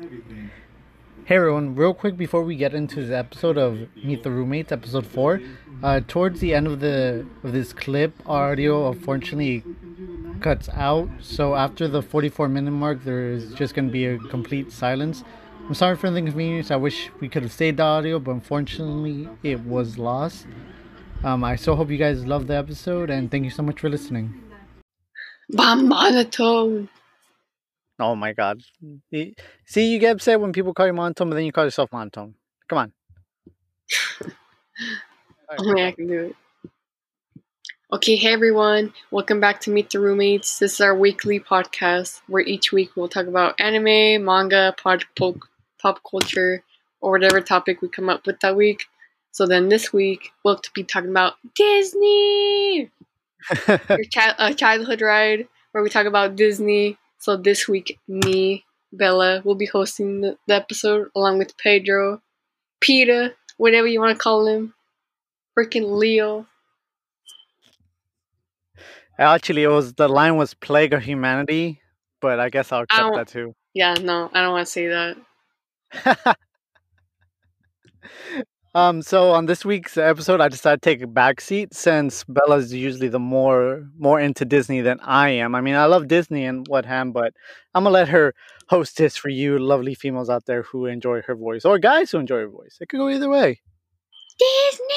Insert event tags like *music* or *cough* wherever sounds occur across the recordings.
Hey everyone, real quick before we get into the episode of Meet the Roommates, episode four, uh, towards the end of the of this clip, audio unfortunately cuts out. So after the 44 minute mark, there is just going to be a complete silence. I'm sorry for the inconvenience. I wish we could have saved the audio, but unfortunately, it was lost. Um, I so hope you guys love the episode, and thank you so much for listening. Bomb monotone. Oh my god. Y- See, you get upset when people call you monotone, but then you call yourself monotone. Come on. Only oh, I can do it. Okay, hey everyone. Welcome back to Meet the Roommates. This is our weekly podcast where each week we'll talk about anime, manga, pop, pop, pop culture, or whatever topic we come up with that week. So then this week we'll be talking about Disney, *laughs* your chi- a childhood ride where we talk about Disney. So this week, me, Bella, will be hosting the, the episode along with Pedro, Peter, whatever you want to call him, freaking Leo. Actually, it was the line was plague of humanity, but I guess I'll accept that too. Yeah, no, I don't want to say that. *laughs* um, so on this week's episode, I decided to take a back seat since Bella's usually the more more into Disney than I am. I mean, I love Disney and what ham, but I'm gonna let her host this for you, lovely females out there who enjoy her voice, or guys who enjoy her voice. It could go either way. Disney!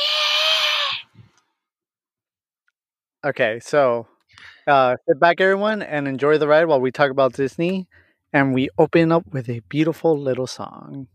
Okay, so uh, sit back, everyone, and enjoy the ride while we talk about Disney, and we open up with a beautiful little song.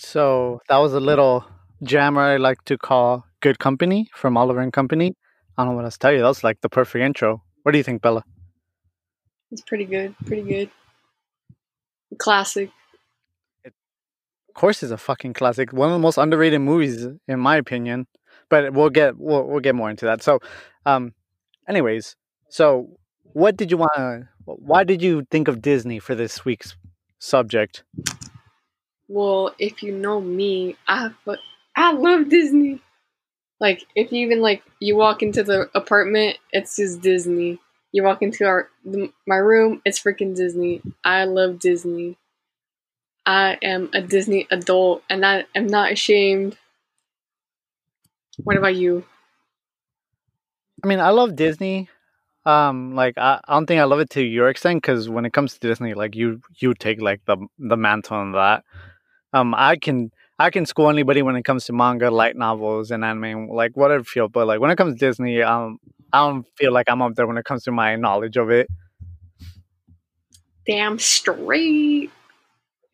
So that was a little jammer I like to call "Good Company" from Oliver and Company. I don't know what else to tell you. That was like the perfect intro. What do you think, Bella? It's pretty good, pretty good. Classic. Of course, it's a fucking classic. One of the most underrated movies, in my opinion. But we'll get we'll, we'll get more into that. So, um, anyways, so what did you want? to Why did you think of Disney for this week's subject? Well, if you know me, I fu- I love Disney. Like, if you even like you walk into the apartment, it's just Disney. You walk into our the, my room, it's freaking Disney. I love Disney. I am a Disney adult, and I am not ashamed. What about you? I mean, I love Disney. Um, like I, I don't think I love it to your extent because when it comes to Disney, like you you take like the the mantle on that. Um, I can I can school anybody when it comes to manga, light novels, and anime, like whatever field. But like when it comes to Disney, um, I don't feel like I'm up there when it comes to my knowledge of it. Damn straight.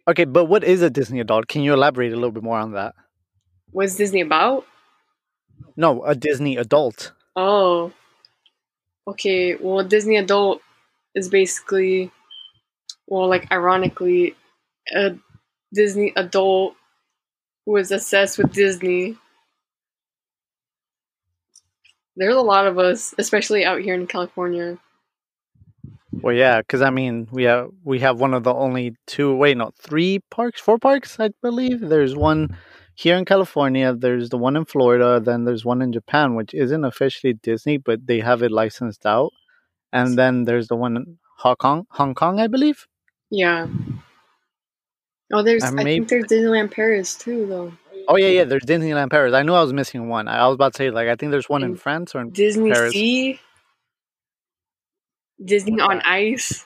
Okay, but what is a Disney adult? Can you elaborate a little bit more on that? What's Disney about? No, a Disney adult. Oh. Okay, well, Disney Adult is basically, well, like, ironically, a Disney adult who is obsessed with Disney. There's a lot of us, especially out here in California. Well, yeah, because I mean, we have we have one of the only two. Wait, no, three parks, four parks, I believe. There's one here in California. There's the one in Florida. Then there's one in Japan, which isn't officially Disney, but they have it licensed out. And then there's the one in Hong Kong, Hong Kong, I believe. Yeah. Oh, there's, I think there's Disneyland Paris too, though. Oh yeah, yeah. There's Disneyland Paris. I knew I was missing one. I was about to say like I think there's one in And France or in Disney Paris. Sea. Disney on? Ice.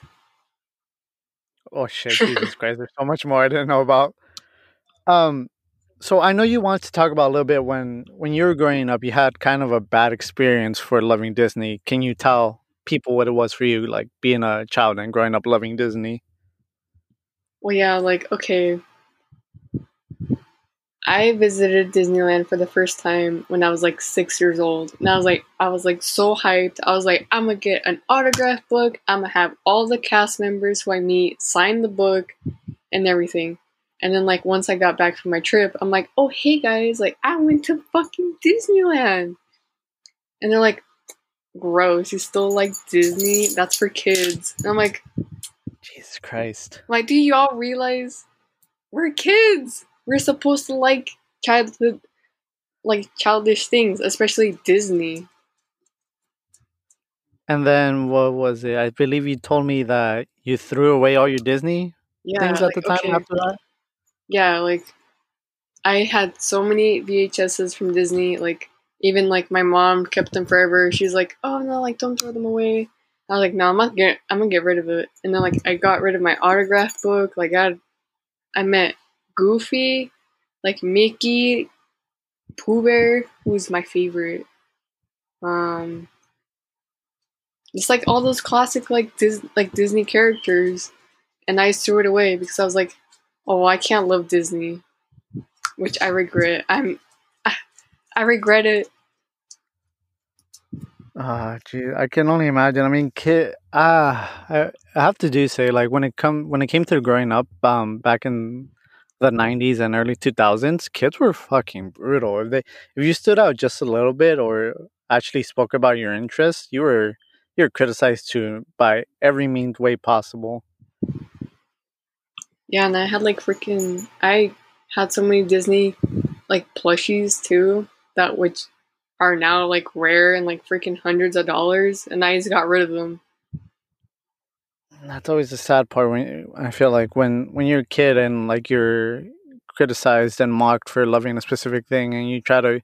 Oh shit, *laughs* Jesus Christ! There's so much more I didn't know about. Um, so I know you wanted to talk about a little bit when when you were growing up, you had kind of a bad experience for loving Disney. Can you tell people what it was for you, like being a child and growing up loving Disney? Well, yeah, like, okay. I visited Disneyland for the first time when I was like six years old. And I was like, I was like so hyped. I was like, I'm gonna get an autograph book. I'm gonna have all the cast members who I meet sign the book and everything. And then like once I got back from my trip, I'm like, oh hey guys, like I went to fucking Disneyland. And they're like, gross, you still like Disney? That's for kids. And I'm like, Jesus Christ. like, do y'all realize we're kids? We're supposed to like childhood like childish things, especially Disney. And then what was it? I believe you told me that you threw away all your Disney Yeah. things at like, the time okay. after that. Yeah, like I had so many VHSs from Disney, like even like my mom kept them forever. She's like, "Oh no, like don't throw them away." I was like, "No, I'm get I'm gonna get rid of it." And then like I got rid of my autograph book. Like I, I met Goofy, like Mickey, Pooh Bear, who's my favorite. Um, just like all those classic like Dis- like Disney characters, and I threw it away because I was like, "Oh, I can't love Disney," which I regret. I'm, I, *laughs* I regret it. Ah, gee, I can only imagine. I mean, kid, ah, I, I have to do say like when it come when it came to growing up, um, back in the '90s and early 2000s, kids were fucking brutal. If they, if you stood out just a little bit or actually spoke about your interests, you were you were criticized to by every means way possible. Yeah, and I had like freaking. I had so many Disney like plushies too that which are now like rare and like freaking hundreds of dollars, and I just got rid of them. That's always the sad part when I feel like when when you're a kid and like you're criticized and mocked for loving a specific thing and you try to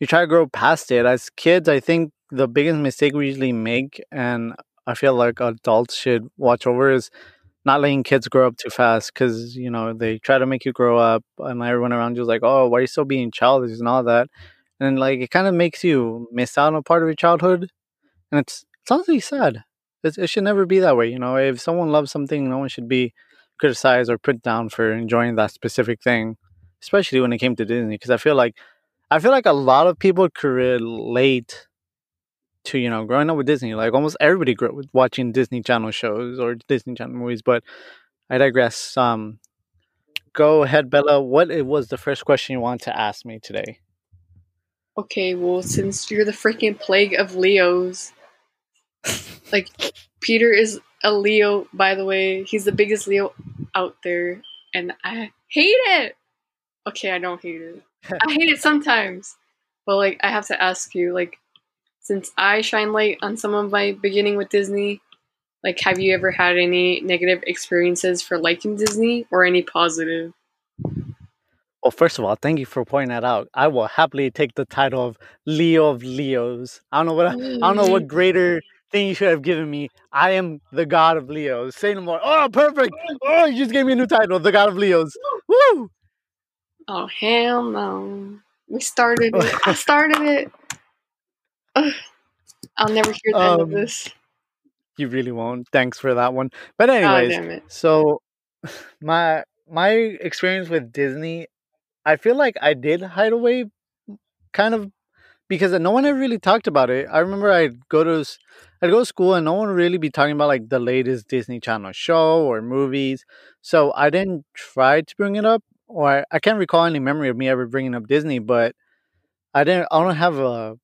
you try to grow past it. As kids, I think the biggest mistake we usually make and I feel like adults should watch over is not letting kids grow up too fast because you know they try to make you grow up and everyone around you is like, oh, why are you still being childish and all that, and like it kind of makes you miss out on a part of your childhood, and it's it's honestly sad. It, should never be that way. You know, if someone loves something, no one should be criticized or put down for enjoying that specific thing, especially when it came to Disney. Because I feel like I feel like a lot of people could relate to you know growing up with Disney. Like almost everybody grew up with watching Disney Channel shows or Disney Channel movies. But I digress. Um, go ahead, Bella. What was the first question you want to ask me today? Okay, well, since you're the freaking plague of Leos, *laughs* like Peter is a Leo, by the way. He's the biggest Leo out there, and I hate it. Okay, I don't hate it. *laughs* I hate it sometimes, but like I have to ask you, like, since I shine light on some of my beginning with Disney, like, have you ever had any negative experiences for liking Disney or any positive? Well, first of all, thank you for pointing that out. I will happily take the title of Leo of Leos. I don't know what I, don't know what greater thing you should have given me. I am the god of Leos. Say no more. Oh, perfect. Oh, you just gave me a new title, the god of Leos. Woo! Oh hell no! We started it. I *laughs* started it. Ugh. *sighs* I'll never hear the end of Um, this. You really won't. Thanks for that one. But Oh anyways, it! so *sighs* my my experience with Disney, I feel like I did hide away kind of because uh, no one ever really talked about it. I remember I'd go to I'd go to school and no one would really be talking about like the latest Disney Channel show or movies. So I didn't try to bring it up, or I, I can't recall any memory of me ever bringing up Disney. But I didn't. I don't have a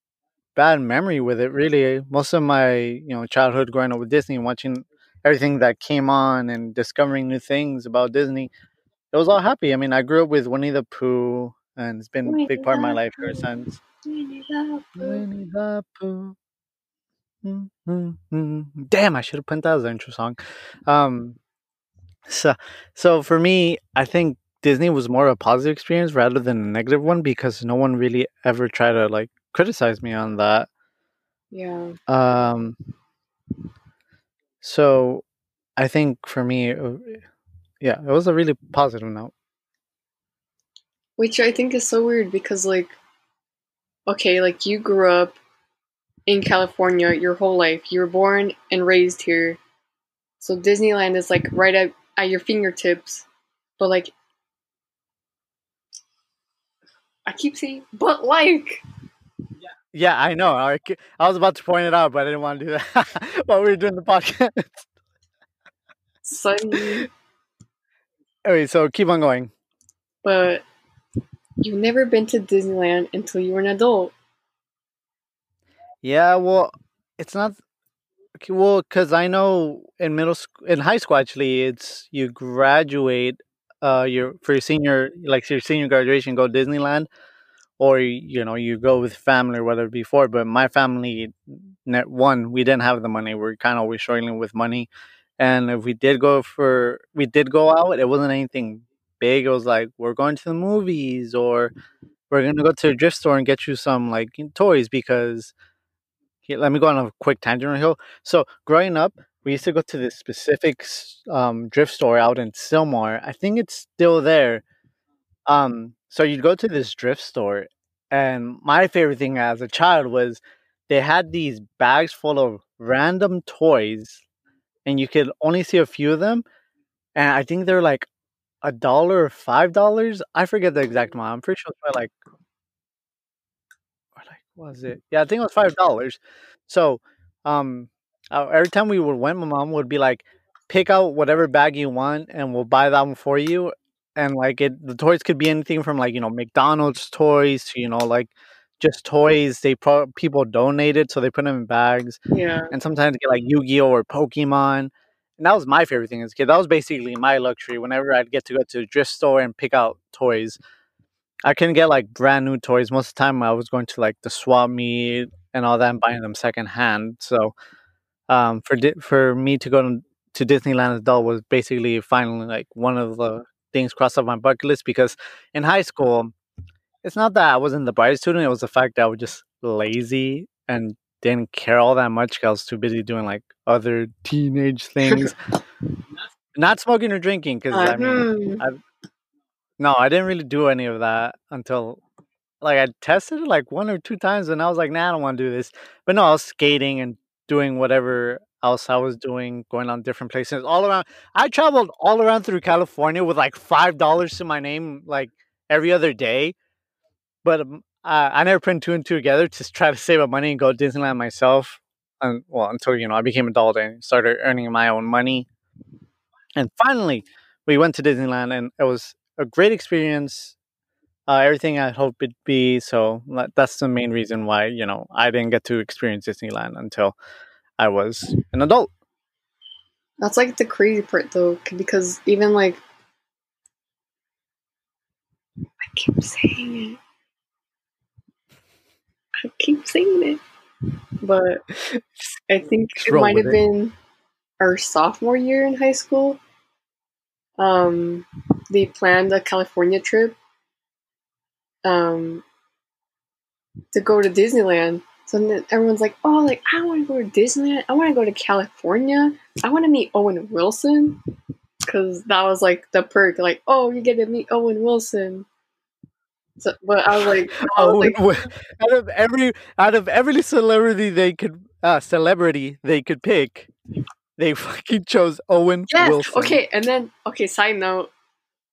bad memory with it really. Most of my you know childhood growing up with Disney watching everything that came on and discovering new things about Disney, it was all happy. I mean, I grew up with Winnie the Pooh, and it's been a big part of my life ever since. Winnie the Pooh. Mm, mm, mm. Damn, I should have put that as the intro song. Um, so, so for me, I think Disney was more of a positive experience rather than a negative one because no one really ever tried to like criticize me on that. Yeah. Um, so I think for me, uh, yeah, it was a really positive note. Which I think is so weird because like, okay, like you grew up in California your whole life. You were born and raised here, so Disneyland is like right at at your fingertips. But like, I keep saying, but like. Yeah, I know. I, I was about to point it out, but I didn't want to do that *laughs* while we were doing the podcast. Sunny. Okay, so keep on going. But you've never been to Disneyland until you were an adult. Yeah, well, it's not. Well, because I know in middle school, in high school, actually, it's you graduate, uh, your for your senior, like your senior graduation, go Disneyland, or you know you go with family or whatever before. But my family, net one, we didn't have the money. We're kind of always struggling with money, and if we did go for, we did go out. It wasn't anything big. It was like we're going to the movies, or we're gonna go to a drift store and get you some like toys because here, let me go on a quick tangent right here. So growing up, we used to go to this specific um, drift store out in Sylmar. I think it's still there. Um, so you'd go to this drift store, and my favorite thing as a child was they had these bags full of random toys, and you could only see a few of them. And I think they're like a dollar or five dollars. I forget the exact amount. I'm pretty sure it's like or like was it? Yeah, I think it was five dollars. So, um, uh, every time we would went, my mom would be like, "Pick out whatever bag you want, and we'll buy that one for you." And like it, the toys could be anything from like you know McDonald's toys to you know like just toys they pro- people donated, so they put them in bags. Yeah. And sometimes get like Yu-Gi-Oh or Pokemon. And that was my favorite thing as a kid. That was basically my luxury. Whenever I'd get to go to a drift store and pick out toys, I couldn't get like brand new toys. Most of the time, I was going to like the swap meet and all that and buying them secondhand. So, um, for di- for me to go to, to Disneyland as adult was basically finally like one of the things crossed off my bucket list because in high school, it's not that I wasn't the brightest student; it was the fact that I was just lazy and didn't care all that much. 'cause I was too busy doing like other teenage things, *laughs* not smoking or drinking. Because Uh, I mean, hmm. no, I didn't really do any of that until like I tested it like one or two times, and I was like, nah, I don't want to do this. But no, I was skating and doing whatever else I was doing, going on different places all around. I traveled all around through California with like five dollars to my name, like every other day. But um, uh, I never put two and two together to try to save up money and go to Disneyland myself. Well, until you know, I became an adult and started earning my own money. And finally, we went to Disneyland, and it was a great experience. Uh, everything I hoped it'd be. So that's the main reason why you know I didn't get to experience Disneyland until I was an adult. That's like the crazy part though, because even like I keep saying it. I keep saying it. But I think it might have it. been our sophomore year in high school. Um they planned a California trip um to go to Disneyland. So then everyone's like, "Oh, like I want to go to Disneyland. I want to go to California. I want to meet Owen Wilson." Because that was like the perk, like, "Oh, you get to meet Owen Wilson." So, but I was like, I was Oh, like, *laughs* out of every out of every celebrity they could uh, celebrity they could pick, they *laughs* fucking chose Owen yes, Wilson. okay. And then, okay, side note,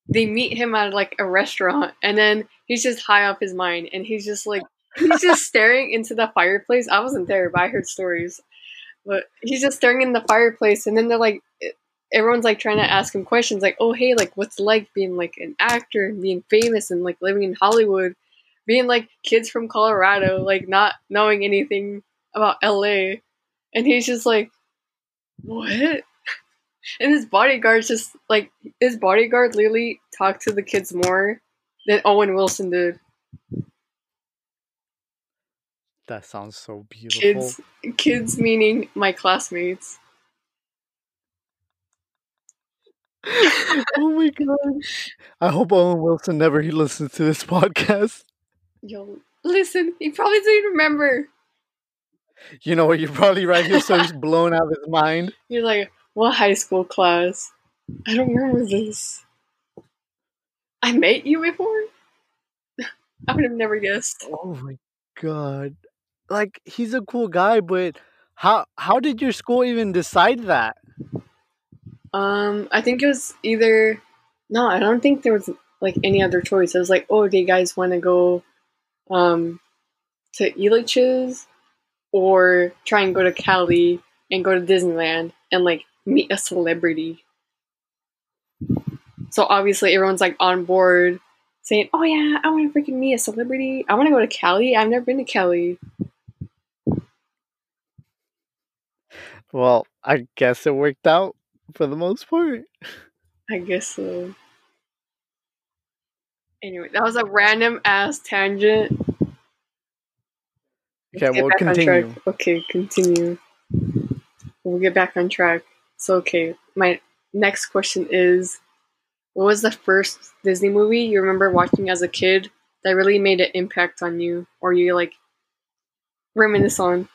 they meet him at like a restaurant, and then he's just high off his mind, and he's just like, he's just *laughs* staring into the fireplace. I wasn't there, but I heard stories. But he's just staring in the fireplace, and then they're like, everyone's like trying to mm-hmm. ask him questions, like, "Oh, hey, like, what's like being like an actor and being famous and like living in Hollywood, being like kids from Colorado, like not knowing anything about LA?" And he's just like, "What?" *laughs* And his bodyguard's just like his bodyguard literally talked to the kids more than Owen Wilson did. That sounds so beautiful. Kids, kids meaning my classmates. Oh my god! I hope Owen Wilson never he listens to this *laughs* podcast. Yo, listen, he probably doesn't remember. You know what? You're probably right here, so he's *laughs* blown out of his mind. You're like, what high school class? I don't remember this. I met you before? *laughs* I would have never guessed. Oh my god! Like he's a cool guy, but how how did your school even decide that? Um, I think it was either no, I don't think there was like any other choice. It was like, oh, do you guys want to go um, to Elitch's or try and go to Cali and go to Disneyland and like meet a celebrity? So obviously everyone's like on board saying, oh yeah, I want to freaking meet a celebrity. I want to go to Cali. I've never been to Cali. Well, I guess it worked out for the most part. I guess so. Anyway, that was a random ass tangent. Okay, Let's we'll continue. Okay, continue. We'll get back on track. So, okay, my next question is What was the first Disney movie you remember watching as a kid that really made an impact on you or you like reminisce on?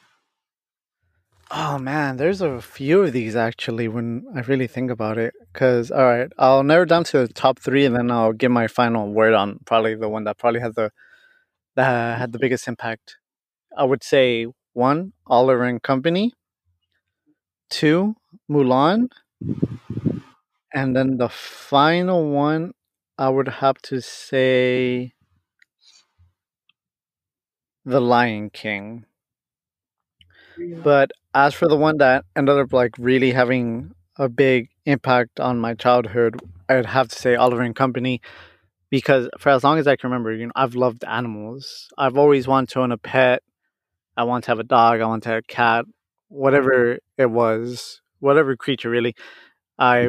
Oh man, there's a few of these actually when I really think about it. Cause all right, I'll narrow down to the top three, and then I'll give my final word on probably the one that probably had the that had the biggest impact. I would say one, Oliver and Company. Two, Mulan. And then the final one, I would have to say The Lion King. But as for the one that ended up like really having a big impact on my childhood, I'd have to say Oliver and Company because for as long as I can remember, you know, I've loved animals. I've always wanted to own a pet. I want to have a dog. I want to have a cat. Whatever it was, whatever creature really. I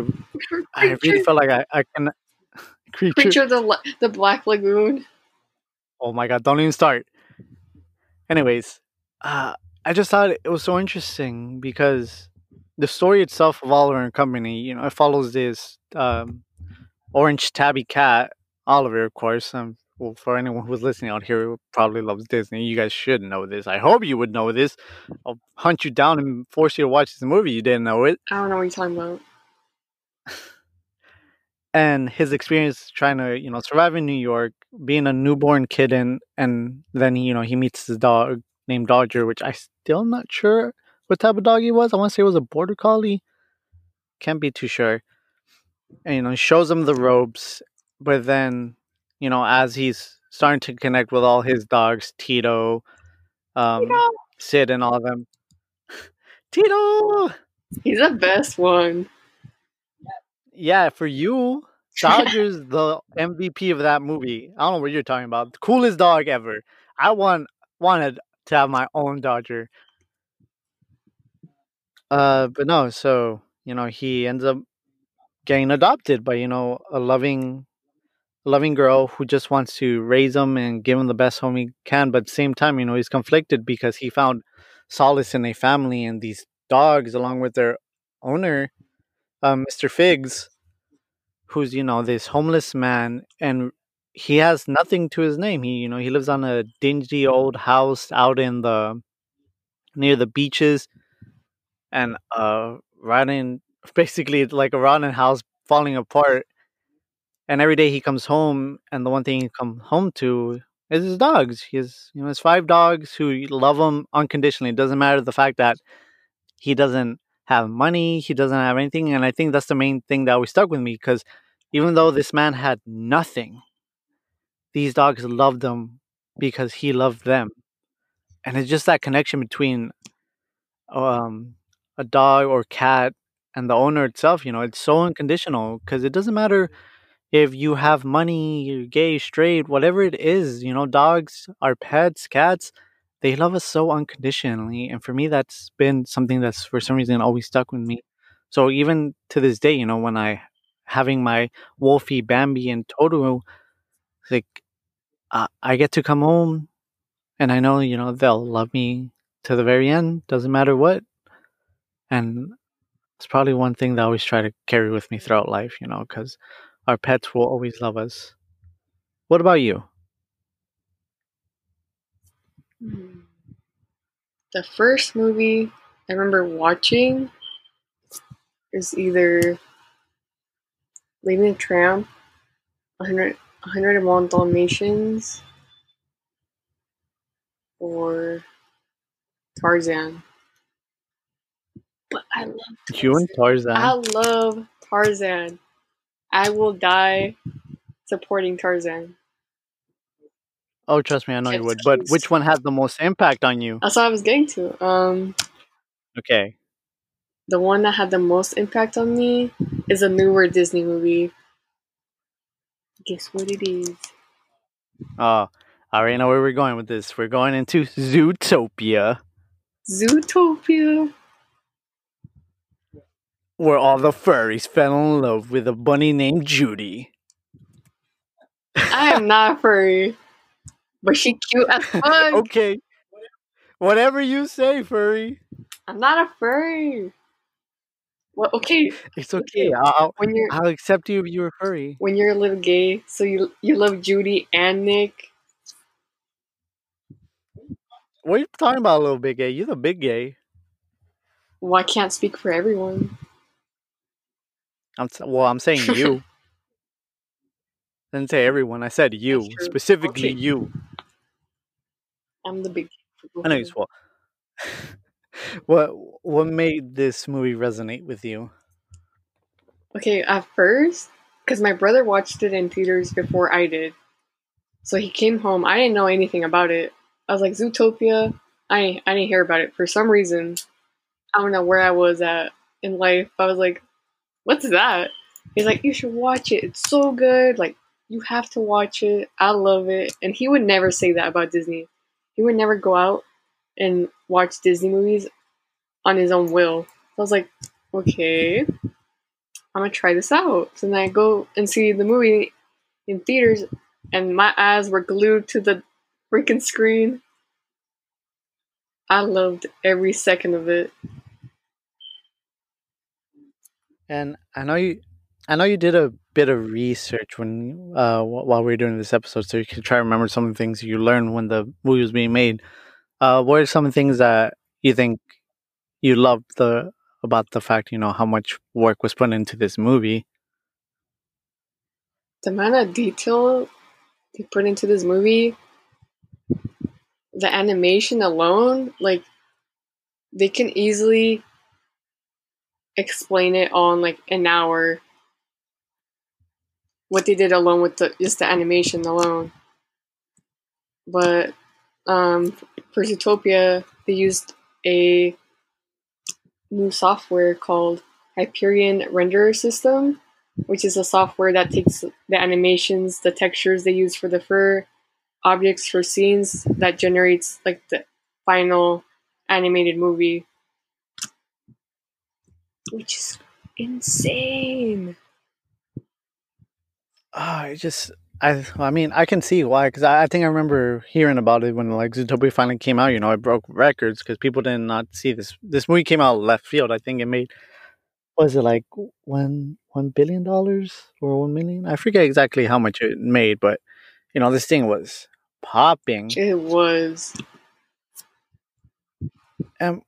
I really felt like I, I can *laughs* creature. creature of the, the Black Lagoon. Oh my god, don't even start. Anyways, uh, I just thought it was so interesting because the story itself of Oliver and Company, you know, it follows this um, orange tabby cat, Oliver, of course. Um, well, for anyone who's listening out here who probably loves Disney, you guys should know this. I hope you would know this. I'll hunt you down and force you to watch this movie. You didn't know it. I don't know what you're talking about. and his experience trying to you know survive in New York, being a newborn kitten, and then you know he meets his dog named Dodger, which I still not sure what type of dog he was. I want to say it was a border collie. Can't be too sure. And you know, he shows him the ropes, but then you know as he's starting to connect with all his dogs, Tito, um, know, Sid, and all of them. *laughs* Tito, he's the best one. yeah, for you, Dodger's *laughs* the MVP of that movie. I don't know what you're talking about. The coolest dog ever. I want wanted to have my own Dodger. Uh, but no. So you know, he ends up getting adopted by you know a loving, loving girl who just wants to raise him and give him the best home he can. But at the same time, you know, he's conflicted because he found solace in a family and these dogs, along with their owner, um, Mr. Figs, who's you know this homeless man and he has nothing to his name. He you know he lives on a dingy old house out in the near the beaches and uh right *laughs* basically like a rotten house falling apart. And every day he comes home and the one thing he comes home to is his dogs. He has you know his five dogs who love him unconditionally. It doesn't matter the fact that he doesn't have money he doesn't have anything and i think that's the main thing that always stuck with me because even though this man had nothing these dogs loved him because he loved them. And it's just that connection between um a dog or cat and the owner itself you know it's so unconditional because it doesn't matter if you have money you're gay straight whatever it is you know dogs are pets cats they love us so unconditionally. And for me that's been something that's for some reason always stuck with me. So even to this day you know when i having my wolfie bambi and toto like uh, i get to come home and i know you know they'll love me to the very end doesn't matter what. And it's probably one thing that I always try to carry with me throughout life you know because our pets will always love us. What about you? Hmm. The first movie I remember watching is either Lady and the Tramp, 100, 101 Dalmatians, or Tarzan. But I love you and tarzan I love Tarzan. I will die supporting Tarzan. Oh, trust me, I know you would. But which one had the most impact on you? That's what I was getting to. Um, Okay. the one that had the most impact on me is a newer Disney movie. Guess what it is? Oh, I already know where we're going with this. We're going into Zootopia, Zootopia. where all the furries fell in love with a bunny named Judy. I am not furry, but she cute as *laughs* fuck. Okay. Whatever you say, furry. I'm not a furry. Well, okay, It's okay. I'll, when you're I'll accept you if you're a furry. when you're a little gay, so you you love Judy and Nick. What are you talking about, little big gay? You're the big gay. Well, I can't speak for everyone. I'm well. I'm saying you. *laughs* Didn't say everyone. I said you specifically. Okay. You. I'm the big. I know you swell. *laughs* what What made this movie resonate with you? Okay, at first, because my brother watched it in theaters before I did. So he came home. I didn't know anything about it. I was like, Zootopia. I I didn't hear about it for some reason. I don't know where I was at in life. I was like, what's that? He's like, you should watch it. It's so good. Like, you have to watch it. I love it. And he would never say that about Disney. He would never go out and watch Disney movies on his own will. So I was like, okay, I'm gonna try this out. So then I go and see the movie in theaters, and my eyes were glued to the freaking screen. I loved every second of it. And I know you. I know you did a bit of research when uh while we were doing this episode, so you can try to remember some of the things you learned when the movie was being made. Uh, what are some things that you think you love the about the fact you know how much work was put into this movie? The amount of detail they put into this movie, the animation alone, like they can easily explain it on like an hour. What they did alone with the just the animation alone. But um, for Zootopia, they used a new software called Hyperion Renderer System, which is a software that takes the animations, the textures they use for the fur, objects for scenes that generates like the final animated movie, which is insane. Ah, I just I I mean I can see why because I, I think I remember hearing about it when like Zootopia finally came out. You know, it broke records because people did not see this. This movie came out left field. I think it made was it like one one billion dollars or one million? I forget exactly how much it made, but you know this thing was popping. It was. And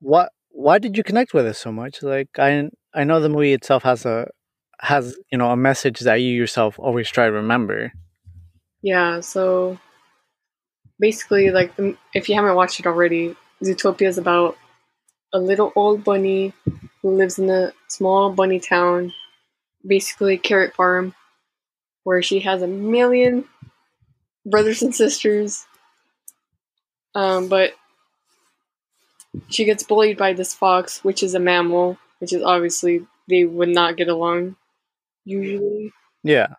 what why did you connect with it so much? Like I I know the movie itself has a has you know a message that you yourself always try to remember. Yeah, so basically, like, the, if you haven't watched it already, Zootopia is about a little old bunny who lives in a small bunny town, basically carrot farm, where she has a million brothers and sisters. Um, but she gets bullied by this fox, which is a mammal, which is obviously they would not get along usually. Yeah.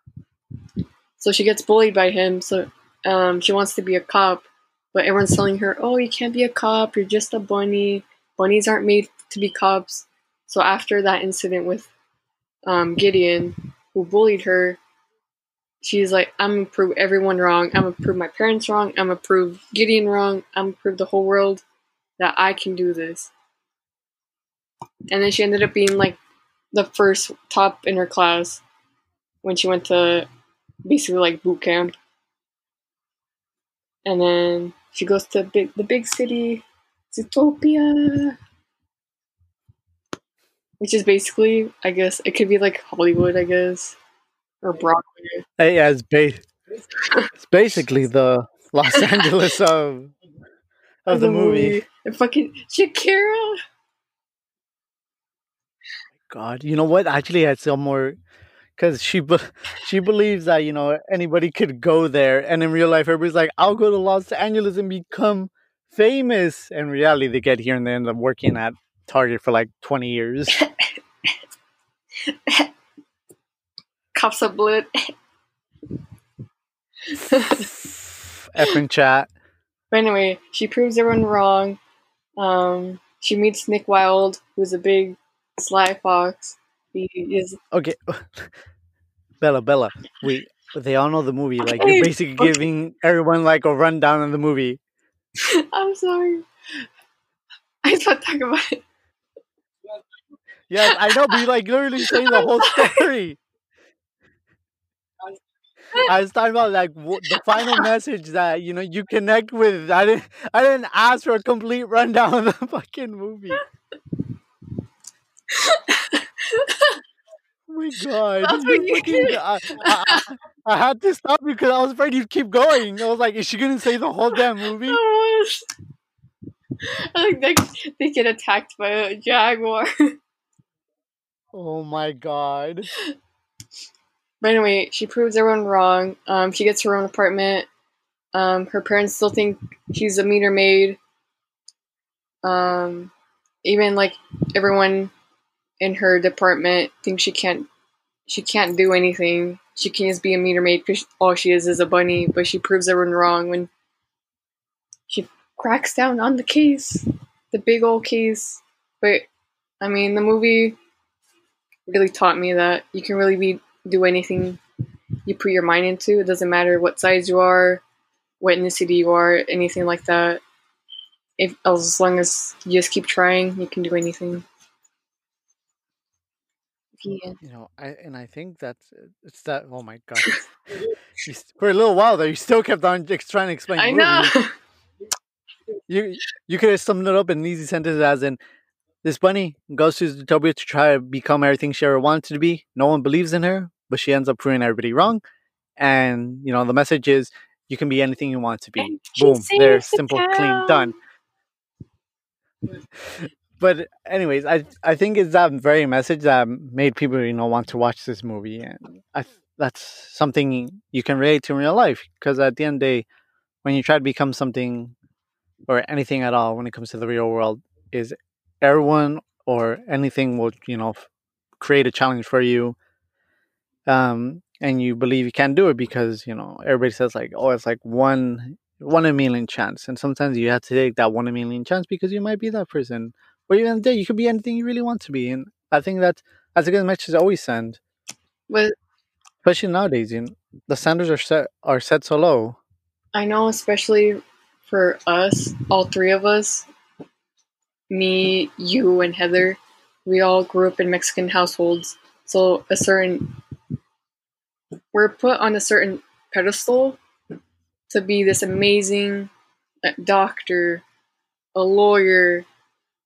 So she gets bullied by him. So um, she wants to be a cop, but everyone's telling her, "Oh, you can't be a cop. You're just a bunny. Bunnies aren't made to be cops." So after that incident with um, Gideon, who bullied her, she's like, "I'm gonna prove everyone wrong. I'm gonna prove my parents wrong. I'm gonna prove Gideon wrong. I'm gonna prove the whole world that I can do this." And then she ended up being like the first top in her class when she went to basically like boot camp. And then she goes to big, the big city, Zootopia, which is basically, I guess, it could be like Hollywood, I guess, or Broadway. Yeah, it's, ba- it's basically the Los *laughs* Angeles of of the movie. And fucking Shakira. God, you know what? Actually, I had some more. because she be- *laughs* she believes that you know anybody could go there, and in real life, everybody's like, "I'll go to Los Angeles and become famous." In reality, they get here and they end up working at Target for like twenty years. *laughs* Cups of blood. *laughs* Effing chat. But anyway, she proves everyone wrong. Um, she meets Nick Wilde, who's a big sly fox. He is Okay, *laughs* Bella, Bella. We they all know the movie. Like Okay, you're basically okay. giving everyone like a rundown of the movie. *laughs* I'm sorry. I just want to talk about it. Yes, I know, but you like literally saying the whole story. I was talking about like w- the final message that you know you connect with. I didn't. I didn't ask for a complete rundown of the *laughs* fucking movie. *laughs* Oh my god! That's what you fucking- I, I, I- had to stop you because I was afraid you'd keep going. I was like, is she gonna say the whole damn movie? I think *laughs* they, they get attacked by a jaguar. *laughs* Oh my god! But anyway, she proves everyone wrong. Um, she gets her own apartment. Um, her parents still think she's a meter maid. Um, even like everyone in her department thinks she can't she can't do anything. She can just be a meter maid because all she is is a bunny. But she proves everyone wrong when she cracks down on the case, the big old case. But I mean, the movie really taught me that you can really be do anything you put your mind into. It doesn't matter what size you are, what ethnicity you are, anything like that. If as long as you just keep trying, you can do anything. Yeah. You know, I and I think that's uh, it's that. Oh my god! *laughs* You For a little while there, you still kept on trying to explain. I know. *laughs* You you could have summed it up in an easy sentence as in this bunny goes to Zootopia to try to become everything she ever wanted to be. No one believes in her, but she ends up proving everybody wrong. And you know the message is you can be anything you want to be. Boom, there, simple, clean, done. *laughs* But anyways, I I think it's that very message that made people you know want to watch this movie, and I that's something you can relate to in real life because at the end of the day, when you try to become something or anything at all when it comes to the real world, is everyone or anything will you know create a challenge for you, um, and you believe you can do it because you know everybody says like oh it's like one one in a million chance, and sometimes you have to take that one in a million chance because you might be that person. Or even day, you could be anything you really want to be, and I think that that's a good message to always send, But especially nowadays. You know, the standards are set are set so low. I know, especially for us, all three of us, me, you, and Heather, we all grew up in Mexican households. So a certain, we're put on a certain pedestal to be this amazing uh, doctor, a lawyer,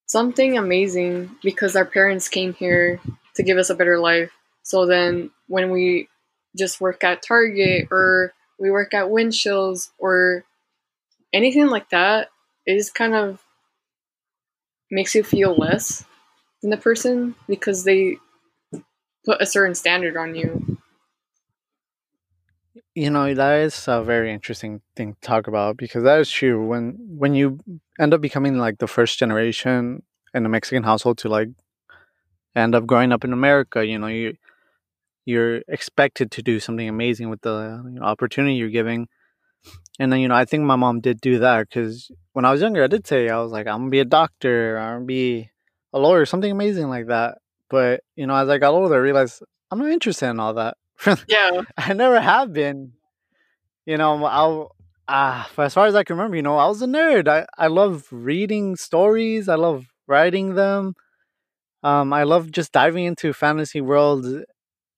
something amazing because our parents came here to give us a better life. So then when we just work at Target or we work at Windchills or anything like that, it just kind of makes you feel less than the person because they put a certain standard on you. You know that is a very interesting thing to talk about because that is true. When when you end up becoming like the first generation in a Mexican household to like end up growing up in America, you know you you're expected to do something amazing with the you know, opportunity you're giving. And then you know I think my mom did do that because when I was younger I did say I was like I'm gonna be a doctor, I'm gonna be a lawyer, something amazing like that. But you know as I got older I realized I'm not interested in all that. *laughs* Yeah. I never have been. You know, I'll for as far as I can remember, you know, I was a nerd. I I love reading stories. I love writing them. Um, I love just diving into fantasy worlds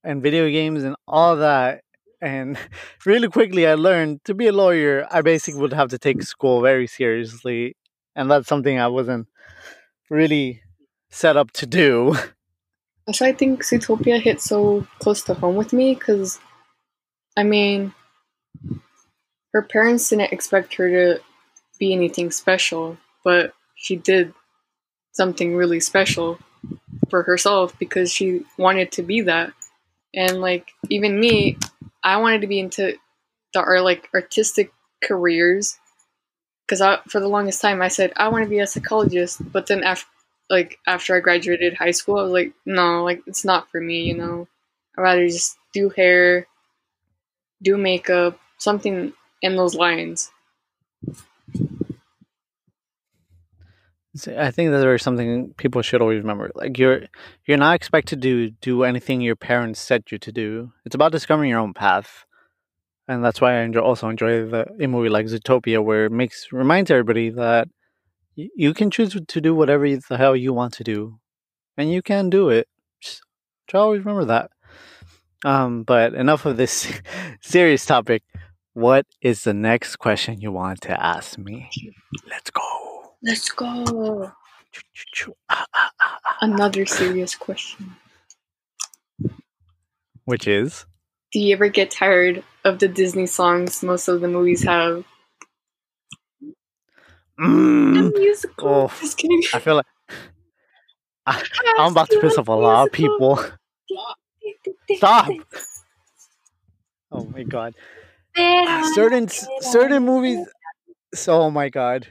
and video games and all that. And *laughs* really quickly, I learned to be a lawyer, I basically would have to take school very seriously, and that's something I wasn't really set up to do. *laughs* That's why I think Zootopia hit so close to home with me because, I mean, her parents didn't expect her to be anything special, but she did something really special for herself because she wanted to be that. and like even me, I wanted to be into the art like artistic careers because I for the longest time I said I want to be a psychologist, but then after like after I graduated high school, I was like, no, like it's not for me, you know. I'd rather just do hair, do makeup, something in those lines. I think that there's something people should always remember. Like you're you're not expected to do anything your parents set you to do. It's about discovering your own path. And that's why I enjoy, also enjoy the a movie like Zootopia where it makes reminds everybody that you can choose to do whatever the hell you want to do. And you can do it. Just try to always remember that. Um, but enough of this *laughs* serious topic. What is the next question you want to ask me? Let's go. Let's go. *laughs* Another serious question. Which is? Do you ever get tired of the Disney songs most of the movies have? Mm, musical. oh, Just kidding. I feel like I, I'm about to piss off a lot of people. Stop! *laughs* Oh my god. Certain certain movies. So, oh my god.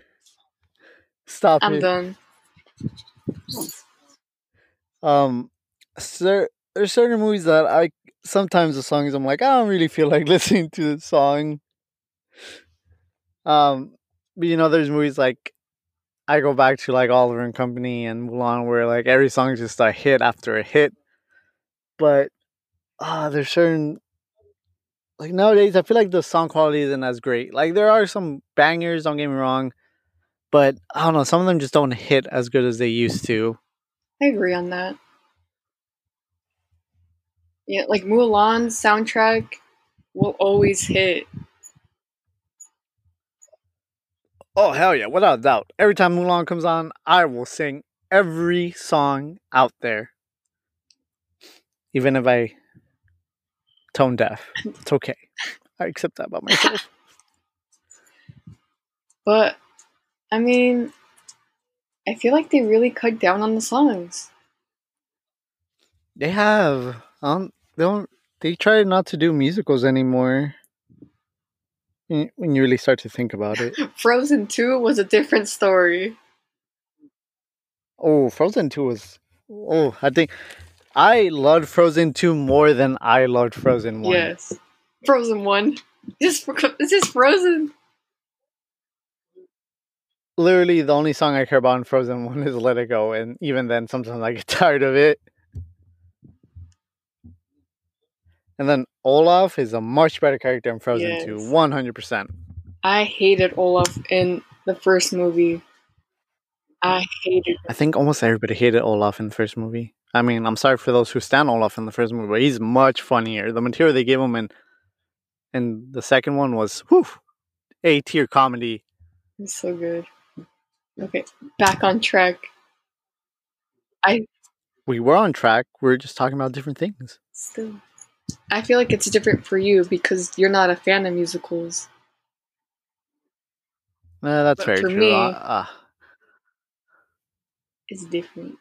Stop I'm it. done. Um, cer- there's certain movies that I sometimes the songs I'm like I don't really feel like *laughs* listening to the song. Um, you know, there's movies like I go back to like Oliver and Company and Mulan where like every song is just a hit after a hit. But ah, there's certain like nowadays I feel like the song quality isn't as great. Like there are some bangers, don't get me wrong, but I don't know, some of them just don't hit as good as they used to. I agree on that. Yeah, like Mulan's soundtrack will always hit. Oh hell yeah, without a doubt. Every time Mulan comes on, I will sing every song out there. Even if I tone deaf. It's okay. I accept that about myself. *laughs* But I mean, I feel like they really cut down on the songs. they have. Um they don't they try not to do musicals anymore. When you really start to think about it. *laughs* Frozen 2 was a different story. Oh, Frozen 2 was oh, I think I loved Frozen 2 more than I loved Frozen 1. Yes. Frozen 1. Just it's just Frozen. literally the only song I care about in Frozen One is "Let It Go," and even then, sometimes I get *laughs* tired of it. And then Olaf is a much better character in Frozen Yes. Two, one hundred percent. I hated Olaf in the first movie. I hated I think almost everybody hated Olaf in the first movie. I mean, I'm sorry for those who stand Olaf in the first movie, but he's much funnier. The material they gave him in in the second one was whew, A tier comedy. It's so good. Okay, back on track. I We were on track. We are just talking about different things. still I feel like it's different for you because you're not a fan of musicals. Uh, that's But very for true. me- Uh, It's different.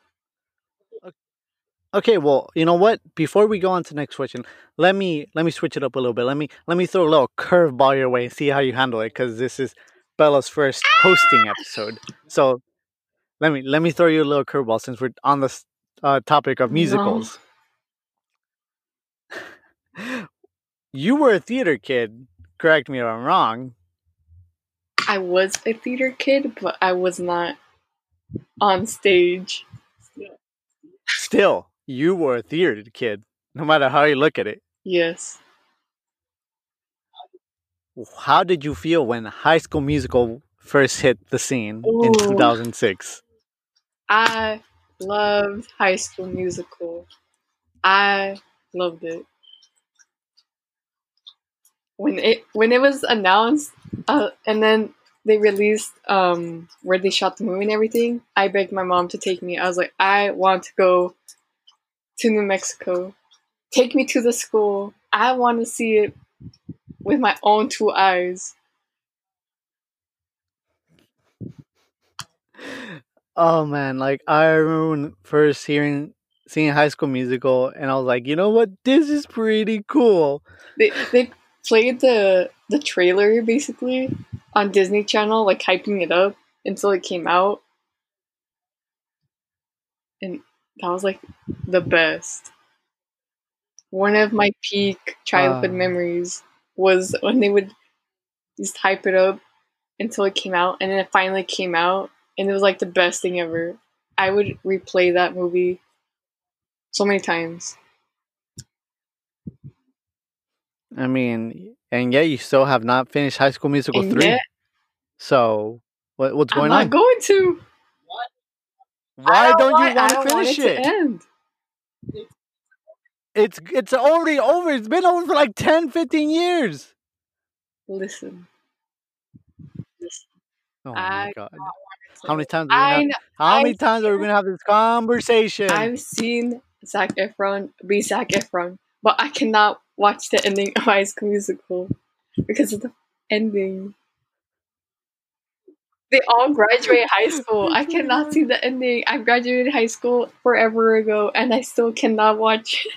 Okay, well, you know what? Before we go on to the next question, let me let me switch it up a little bit. Let me let me throw a little curveball your way and see how you handle it because this is Bella's first hosting episode. So let me let me throw you a little curveball since we're on the uh, topic of No. musicals. You were a theater kid. Correct me if I'm wrong. I was a theater kid, but I was not on stage. Still, you were a theater kid. No matter how you look at it. Yes. How did you feel when High School Musical first hit the scene in 2006? I loved High School Musical. I loved it. When it when it was announced, uh, and then they released um, where they shot the movie and everything, I begged my mom to take me. I was like, I want to go to New Mexico. Take me to the school. I want to see it with my own two eyes. Oh man, like I remember first hearing seeing High School Musical, and I was like, you know what, this is pretty cool. They they played the the trailer basically on Disney Channel, like hyping it up until it came out, and that was like the best. One of my peak childhood Uh. memories was when they would just hype it up until it came out, and then it finally came out, and it was like the best thing ever. I would replay that movie so many times. I mean, and yet you still have not finished High School Musical And three. yet, So what, what's going on? I'm going not on? going to. I Why don't, want- you want I to finish want it? to end. It's it's already over. It's been over for like 10, 15 years. Listen. Oh Listen. Oh I my god! How many times? Are we I gonna, how many times are we gonna have this conversation? I've seen Zac Efron be Zac Efron, but I cannot watch the ending of High School Musical because of the ending. They all graduate high school. I cannot see the ending. I graduated high school forever ago, and I still cannot watch.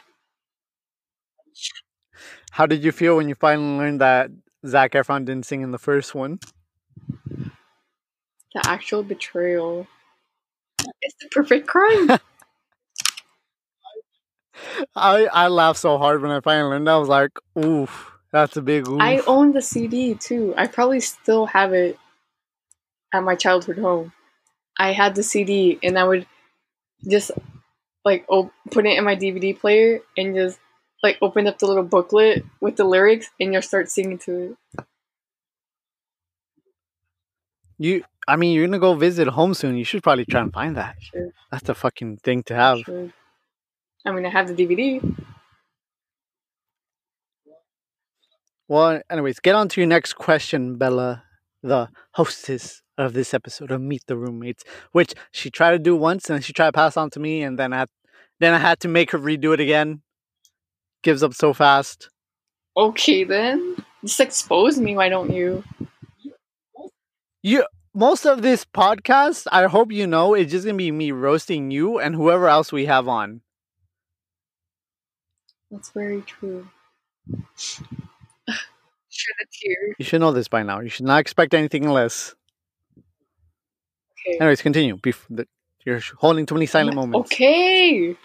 How did you feel when you finally learned that Zac Efron didn't sing in the first one? the actual betrayal. It's the perfect crime. *laughs* I I laughed so hard when I finally learned. That. I was like, "Oof, that's a big oof." I own the CD too. I probably still have it at my childhood home. I had the CD and I would just like op- put it in my DVD player and just like open up the little booklet with the lyrics and you'll start singing to it. you, I mean, you're gonna go visit home soon. You should probably try and find that. Sure, That's a fucking thing to have. sure. I mean, I have the DVD. Well, anyways, get on to your next question, Bella, the hostess of this episode of Meet the Roommates, which she tried to do once and she tried to pass on to me, and then I had, then I had to make her redo it again. Gives up so fast. Okay, then. Just expose me, why don't you? You most of this podcast, I hope you know, is just gonna be me roasting you and whoever else we have on. That's very true. Shed a tear. You should know this by now. You should not expect anything less. Okay. Anyways, continue. Bef- the, you're holding too many silent moments. Okay.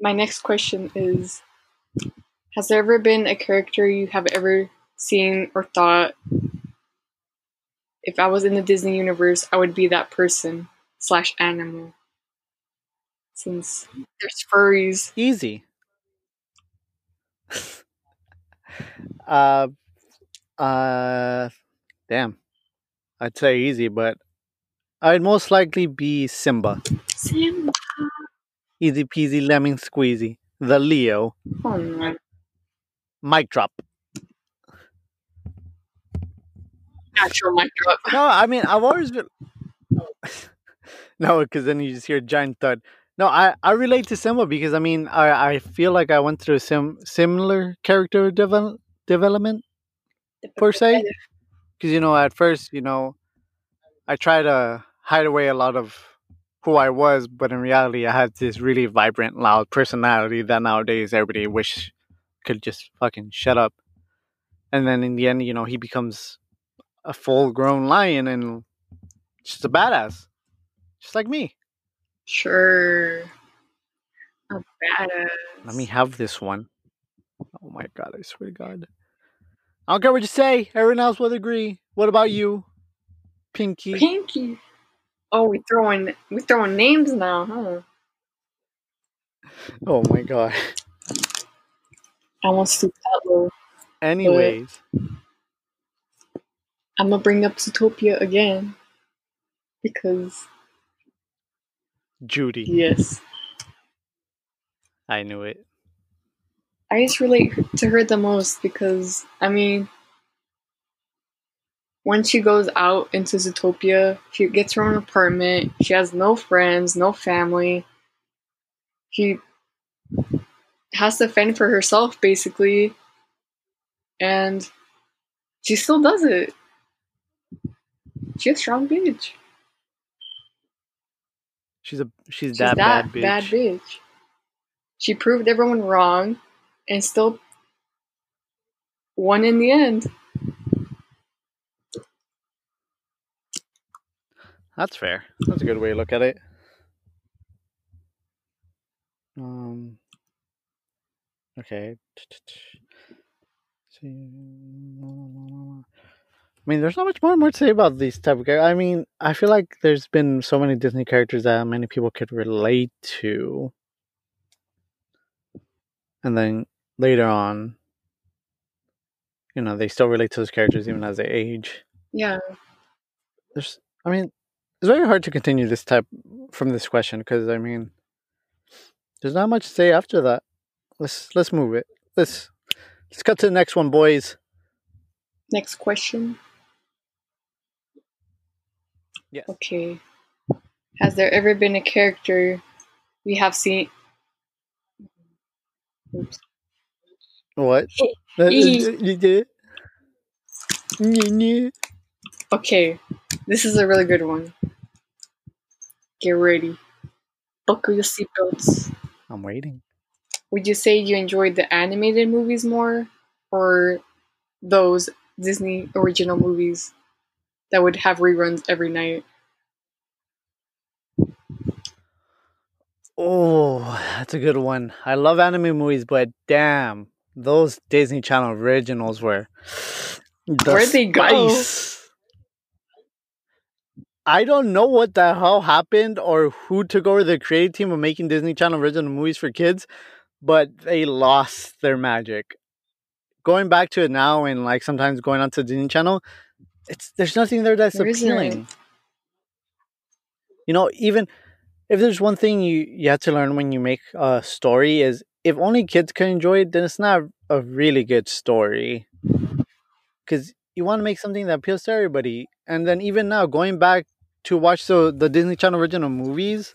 My next question is Has there ever been a character you have ever seen or thought, if I was in the Disney universe, I would be that person slash animal? Since there's furries. Easy. *laughs* uh, uh, damn. I'd say easy, but I'd most likely be Simba. Simba. Easy peasy lemon squeezy. The Leo. Oh no. Mic drop. Natural mic drop. No, I mean I've always been. *laughs* no, because then you just hear a giant thud. No, I, I relate to Simba because I mean I, I feel like I went through some similar character devel- development per se. Because you know at first you know I try to hide away a lot of who I was, but in reality I had this really vibrant, loud personality that nowadays everybody wish could just fucking shut up. And then in the end, you know, he becomes a full grown lion and just a badass. Just like me. Sure. A badass. Let me have this one. Oh my god, I swear to God. I don't care what you say. Everyone else would agree. What about you? Pinky. Pinky. Oh, we throwing we throwing names now, huh? Oh my god. I want Stupello. Anyways, I'm gonna bring up Zootopia again because Judy. yes, I knew it. I just relate to her the most because I mean, when she goes out into Zootopia, she gets her own apartment. She has no friends, no family. She has to fend for herself basically, and she still does it. She's a strong bitch. She's a she's, She's that, bad bitch. bad bitch. She proved everyone wrong and still won in the end. That's fair. That's a good way to look at it. Um. Okay. I mean, there's not much more more to say about these type of characters. I mean, I feel like there's been so many Disney characters that many people could relate to, and then later on, you know, they still relate to those characters even as they age. Yeah. There's, I mean, it's very hard to continue this type from this question because I mean, there's not much to say after that. Let's let's move it. Let's let's cut to the next one, boys. Next question. Yes. Okay. Has there ever been a character we have seen? Oops. What? *laughs* Uh, uh, you did? Okay, this is a really good one. Get ready. Buckle your seatbelts. I'm waiting. Would you say you enjoyed the animated movies more or those Disney original movies that would have reruns every night? Oh, that's a good one. I love anime movies, but damn, those Disney Channel originals were the Where'd they go? I don't know what the hell happened or who took over the creative team of making Disney Channel original movies for kids, but they lost their magic. Going back to it now and like sometimes going onto Disney Channel, it's there's nothing there that's There appealing. You know, even if there's one thing you you have to learn when you make a story is if only kids can enjoy it, then it's not a really good story. Because you want to make something that appeals to everybody, and then even now going back to watch the the Disney Channel original movies,